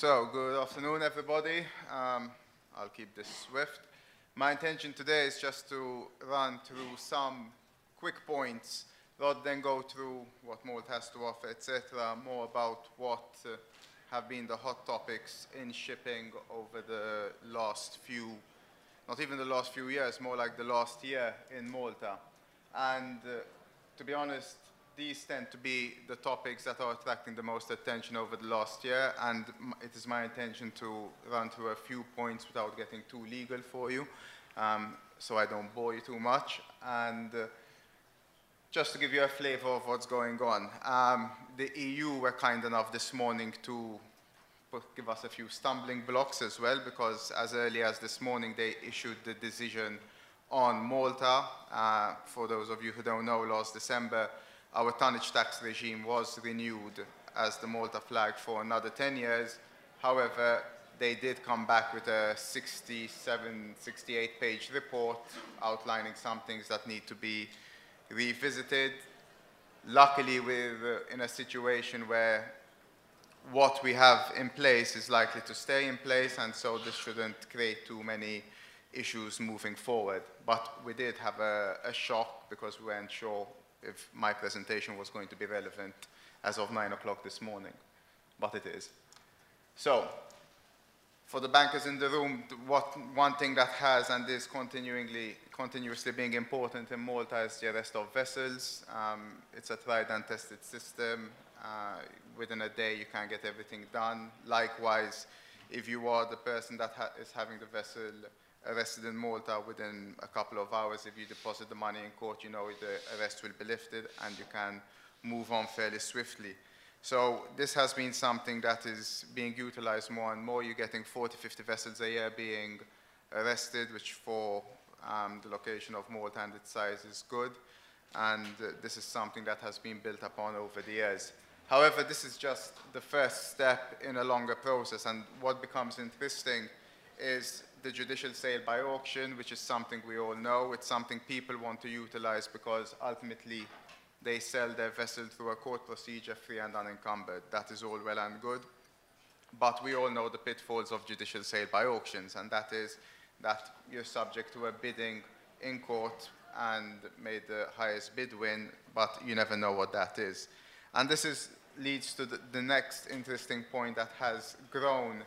So, good afternoon, everybody. Um, I'll keep this swift. My intention today is just to run through some quick points rather than go through what Malta has to offer, etc., more about what uh, have been the hot topics in shipping over the last few, not even the last few years, more like the last year in Malta. And uh, to be honest, these tend to be the topics that are attracting the most attention over the last year, and it is my intention to run through a few points without getting too legal for you, um, so I don't bore you too much. And uh, just to give you a flavor of what's going on, um, the EU were kind enough this morning to give us a few stumbling blocks as well, because as early as this morning they issued the decision on Malta. Uh, for those of you who don't know, last December, our tonnage tax regime was renewed as the Malta flag for another 10 years. However, they did come back with a 67, 68 page report outlining some things that need to be revisited. Luckily, we're in a situation where what we have in place is likely to stay in place, and so this shouldn't create too many issues moving forward. But we did have a, a shock because we weren't sure if my presentation was going to be relevant as of 9 o'clock this morning, but it is. So, for the bankers in the room, what, one thing that has and is continually, continuously being important in Malta is the arrest of vessels. Um, it's a tried and tested system. Uh, within a day, you can get everything done. Likewise, if you are the person that ha is having the vessel arrested in Malta within a couple of hours. If you deposit the money in court, you know the arrest will be lifted and you can move on fairly swiftly. So this has been something that is being utilized more and more. You're getting 40, 50 vessels a year being arrested, which for um, the location of Malta and its size is good. And uh, this is something that has been built upon over the years. However, this is just the first step in a longer process. And what becomes interesting is the judicial sale by auction, which is something we all know. It's something people want to utilize because ultimately they sell their vessel through a court procedure free and unencumbered. That is all well and good. But we all know the pitfalls of judicial sale by auctions, and that is that you're subject to a bidding in court and may the highest bid win, but you never know what that is. And this is, leads to the, the next interesting point that has grown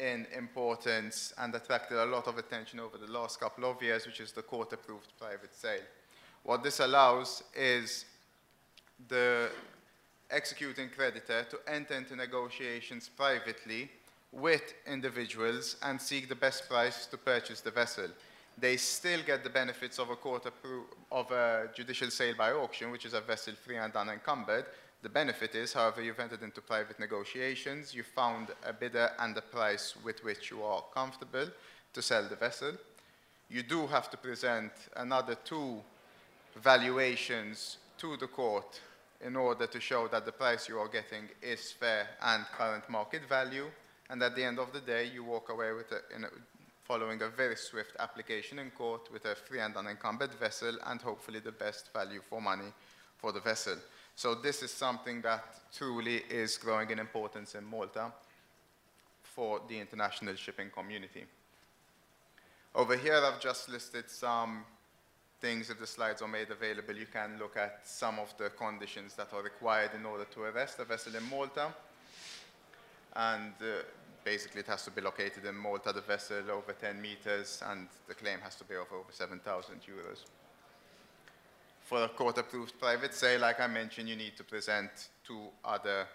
in importance and attracted a lot of attention over the last couple of years, which is the court-approved private sale. What this allows is the executing creditor to enter into negotiations privately with individuals and seek the best price to purchase the vessel. They still get the benefits of a court of a judicial sale by auction, which is a vessel free and unencumbered, the benefit is, however, you've entered into private negotiations, you found a bidder and a price with which you are comfortable to sell the vessel. You do have to present another two valuations to the court in order to show that the price you are getting is fair and current market value. And at the end of the day, you walk away with a, a, following a very swift application in court with a free and unencumbered vessel and hopefully the best value for money for the vessel. So this is something that truly is growing in importance in Malta for the international shipping community. Over here, I've just listed some things. If the slides are made available, you can look at some of the conditions that are required in order to arrest a vessel in Malta. And uh, basically, it has to be located in Malta, the vessel over 10 meters, and the claim has to be of over 7,000 euros for a court-approved private sale, like I mentioned, you need to present two other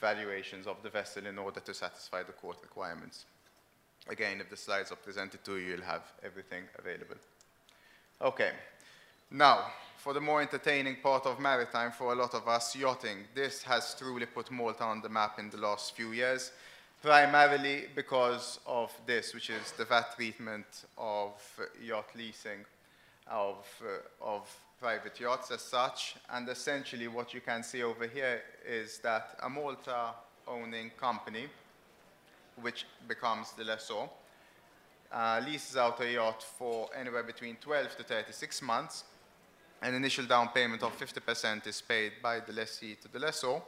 valuations of the vessel in order to satisfy the court requirements. Again, if the slides are presented to you, you'll have everything available. Okay, now, for the more entertaining part of maritime, for a lot of us, yachting. This has truly put Malta on the map in the last few years, primarily because of this, which is the VAT treatment of yacht leasing, of, uh, of private yachts as such. And essentially what you can see over here is that a Malta owning company, which becomes the lessor, uh, leases out a yacht for anywhere between 12 to 36 months. An initial down payment of 50% is paid by the lessee to the lessor.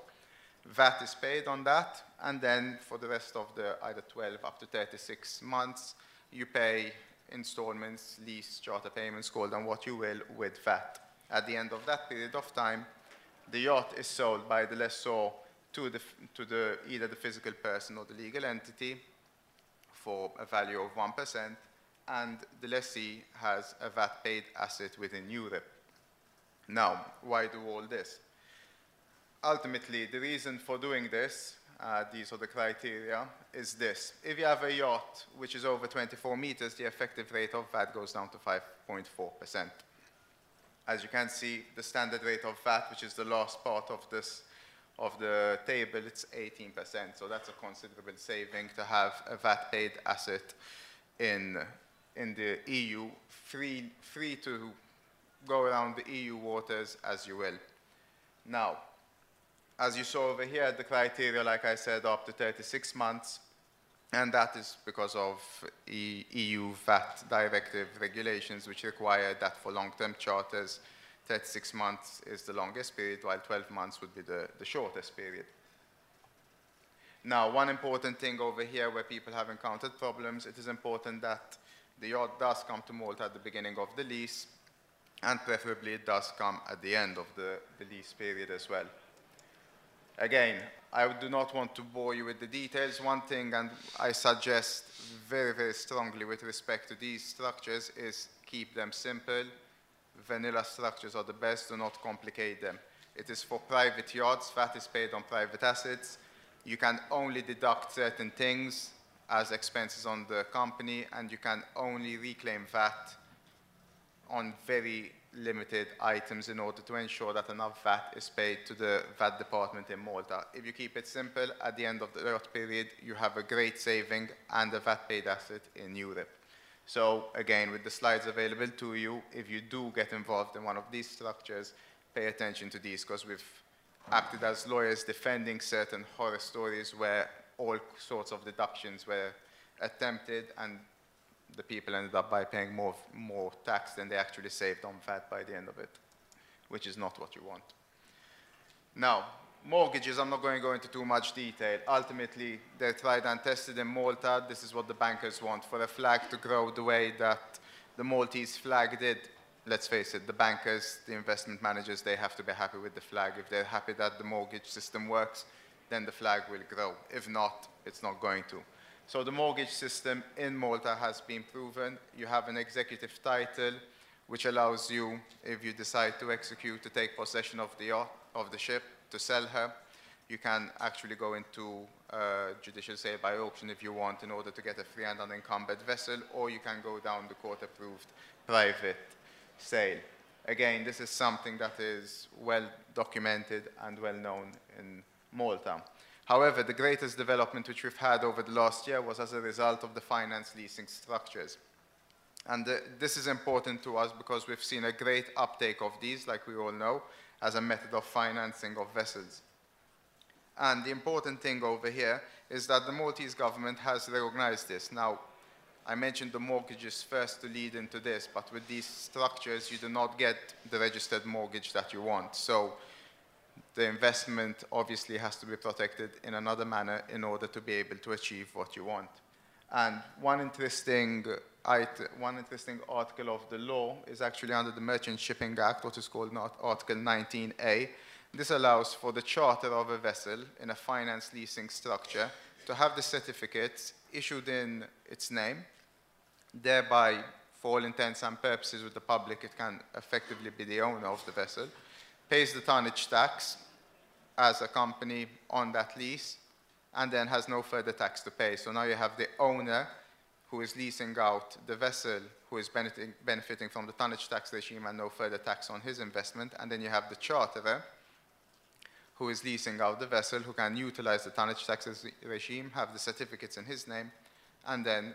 VAT is paid on that, and then for the rest of the either 12 up to 36 months, you pay installments, lease, charter payments, call them what you will, with VAT. At the end of that period of time, the yacht is sold by the lessor to, the, to the, either the physical person or the legal entity for a value of 1%, and the lessee has a VAT paid asset within Europe. Now, why do all this? Ultimately, the reason for doing this, uh, these are the criteria, is this. If you have a yacht which is over 24 meters, the effective rate of VAT goes down to 5.4%. As you can see, the standard rate of VAT, which is the last part of this of the table, it's 18%. So that's a considerable saving to have a VAT paid asset in, in the EU, free, free to go around the EU waters as you will. Now, as you saw over here, the criteria, like I said, up to 36 months, and that is because of EU VAT directive regulations, which require that for long-term charters, 36 months is the longest period, while 12 months would be the, the shortest period. Now, one important thing over here where people have encountered problems, it is important that the yacht does come to Malta at the beginning of the lease, and preferably it does come at the end of the, the lease period as well. Again, I do not want to bore you with the details. One thing, and I suggest very, very strongly with respect to these structures, is keep them simple, vanilla structures are the best, do not complicate them. It is for private yachts, VAT is paid on private assets. You can only deduct certain things as expenses on the company, and you can only reclaim VAT on very limited items in order to ensure that enough VAT is paid to the VAT department in Malta. If you keep it simple, at the end of the yacht period, you have a great saving and a VAT paid asset in Europe. So again, with the slides available to you, if you do get involved in one of these structures, pay attention to these because we've acted as lawyers defending certain horror stories where all sorts of deductions were attempted and the people ended up by paying more, more tax than they actually saved on VAT by the end of it, which is not what you want. Now, mortgages, I'm not going to go into too much detail. Ultimately, they're tried and tested in Malta. This is what the bankers want. For a flag to grow the way that the Maltese flag did, let's face it, the bankers, the investment managers, they have to be happy with the flag. If they're happy that the mortgage system works, then the flag will grow. If not, it's not going to. So the mortgage system in Malta has been proven. You have an executive title, which allows you, if you decide to execute, to take possession of the, of the ship, to sell her. You can actually go into uh, judicial sale by auction if you want in order to get a free and unencumbered vessel, or you can go down the court-approved private sale. Again, this is something that is well documented and well known in Malta. However, the greatest development which we've had over the last year was as a result of the finance leasing structures. And uh, this is important to us because we've seen a great uptake of these, like we all know, as a method of financing of vessels. And the important thing over here is that the Maltese government has recognized this. Now, I mentioned the mortgages first to lead into this, but with these structures, you do not get the registered mortgage that you want. So the investment obviously has to be protected in another manner in order to be able to achieve what you want. And one interesting, one interesting article of the law is actually under the Merchant Shipping Act, what is called Article 19A. This allows for the charter of a vessel in a finance leasing structure to have the certificates issued in its name, thereby, for all intents and purposes with the public, it can effectively be the owner of the vessel, pays the tonnage tax as a company on that lease, and then has no further tax to pay. So now you have the owner who is leasing out the vessel who is benefiting, from the tonnage tax regime and no further tax on his investment. And then you have the charterer who is leasing out the vessel who can utilize the tonnage tax regime, have the certificates in his name, and then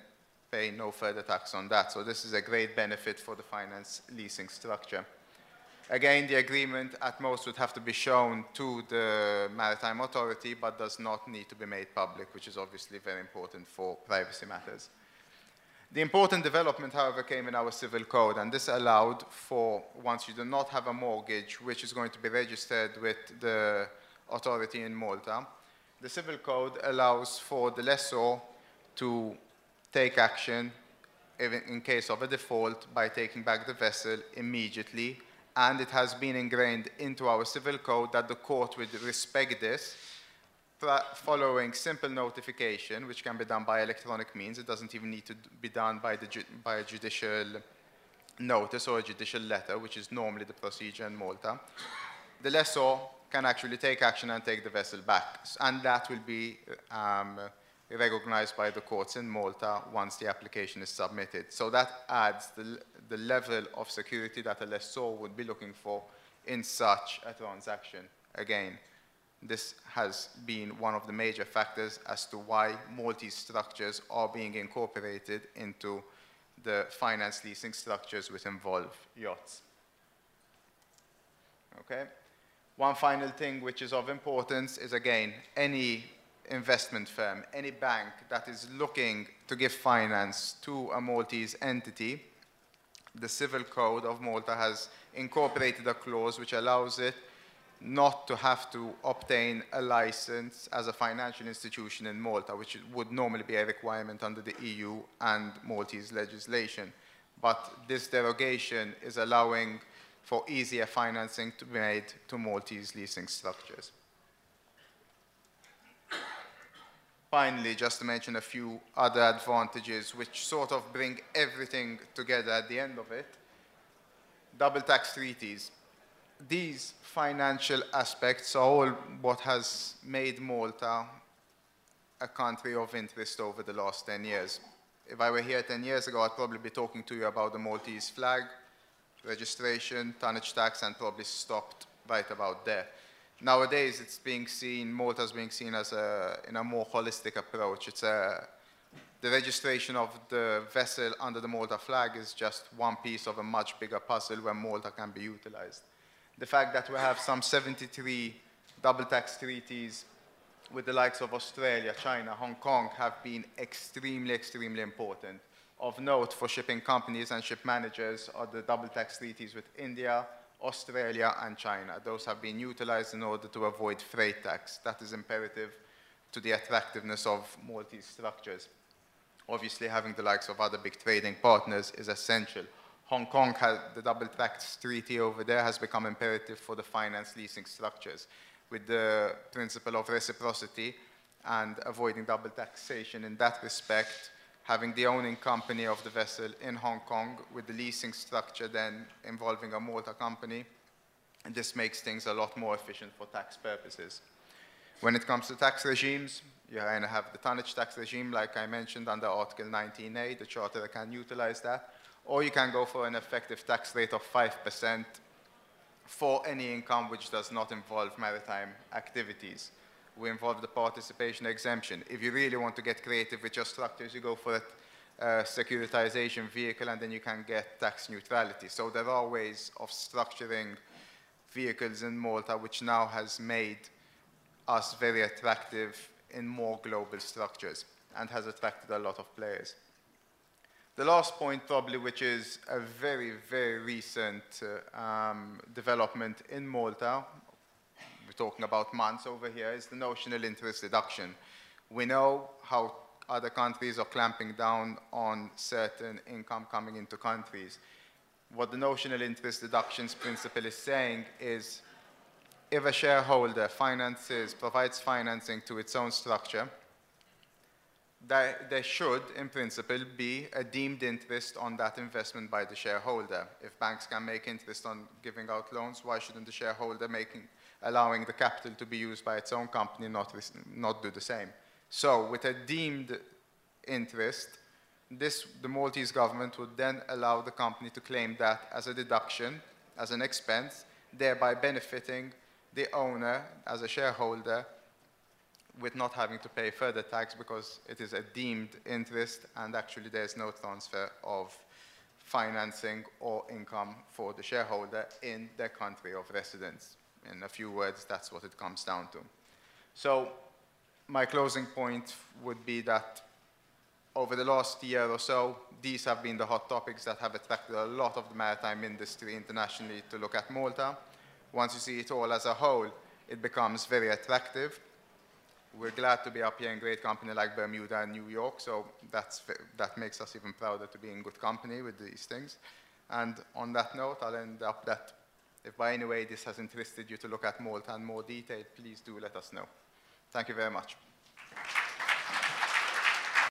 pay no further tax on that. So this is a great benefit for the finance leasing structure. Again, the agreement at most would have to be shown to the Maritime Authority, but does not need to be made public, which is obviously very important for privacy matters. The important development, however, came in our civil code, and this allowed for, once you do not have a mortgage, which is going to be registered with the authority in Malta. The civil code allows for the lessor to take action in case of a default by taking back the vessel immediately. And it has been ingrained into our civil code that the court would respect this following simple notification, which can be done by electronic means. It doesn't even need to be done by, the, by a judicial notice or a judicial letter, which is normally the procedure in Malta. The lessor can actually take action and take the vessel back. And that will be um, recognized by the courts in Malta once the application is submitted. So that adds the, the level of security that a lessor would be looking for in such a transaction. Again, this has been one of the major factors as to why Maltese structures are being incorporated into the finance leasing structures which involve yachts. Okay. One final thing which is of importance is again, any investment firm, any bank that is looking to give finance to a Maltese entity, the Civil Code of Malta has incorporated a clause which allows it not to have to obtain a license as a financial institution in Malta, which would normally be a requirement under the EU and Maltese legislation. But this derogation is allowing for easier financing to be made to Maltese leasing structures. Finally, just to mention a few other advantages which sort of bring everything together at the end of it. Double tax treaties these financial aspects are all what has made Malta a country of interest over the last 10 years. If I were here 10 years ago, I'd probably be talking to you about the Maltese flag, registration, tonnage tax, and probably stopped right about there. Nowadays, it's being seen, Malta's being seen as a, in a more holistic approach. It's a, the registration of the vessel under the Malta flag is just one piece of a much bigger puzzle where Malta can be utilized the fact that we have some 73 double tax treaties with the likes of Australia, China, Hong Kong have been extremely, extremely important. Of note for shipping companies and ship managers are the double tax treaties with India, Australia, and China. Those have been utilized in order to avoid freight tax. That is imperative to the attractiveness of Maltese structures. Obviously, having the likes of other big trading partners is essential. Hong Kong has the double tax treaty over there has become imperative for the finance leasing structures with the principle of reciprocity and avoiding double taxation in that respect, having the owning company of the vessel in Hong Kong with the leasing structure then involving a Malta company, and this makes things a lot more efficient for tax purposes. When it comes to tax regimes, you either have the tonnage tax regime, like I mentioned, under Article 19A. The Charter can utilize that or you can go for an effective tax rate of 5% for any income which does not involve maritime activities. We involve the participation exemption. If you really want to get creative with your structures, you go for a uh, securitization vehicle and then you can get tax neutrality. So there are ways of structuring vehicles in Malta which now has made us very attractive in more global structures and has attracted a lot of players. The last point probably, which is a very, very recent uh, um, development in Malta, talking about months over here, is the notional interest deduction. We know how other countries are clamping down on certain income coming into countries. What the notional interest deductions principle is saying is if a shareholder finances, provides financing to its own structure, there, there should, in principle, be a deemed interest on that investment by the shareholder. If banks can make interest on giving out loans, why shouldn't the shareholder making, allowing the capital to be used by its own company not, not do the same? So with a deemed interest, this, the Maltese government would then allow the company to claim that as a deduction, as an expense, thereby benefiting the owner as a shareholder with not having to pay further tax because it is a deemed interest and actually there's no transfer of financing or income for the shareholder in their country of residence. In a few words, that's what it comes down to. So my closing point would be that over the last year or so, these have been the hot topics that have attracted a lot of the maritime industry internationally to look at Malta. Once you see it all as a whole, it becomes very attractive. We're glad to be up here in great company like Bermuda and New York, so that's, that makes us even prouder to be in good company with these things. And on that note, I'll end up that if by any way this has interested you to look at Malta in more detail, please do let us know. Thank you very much.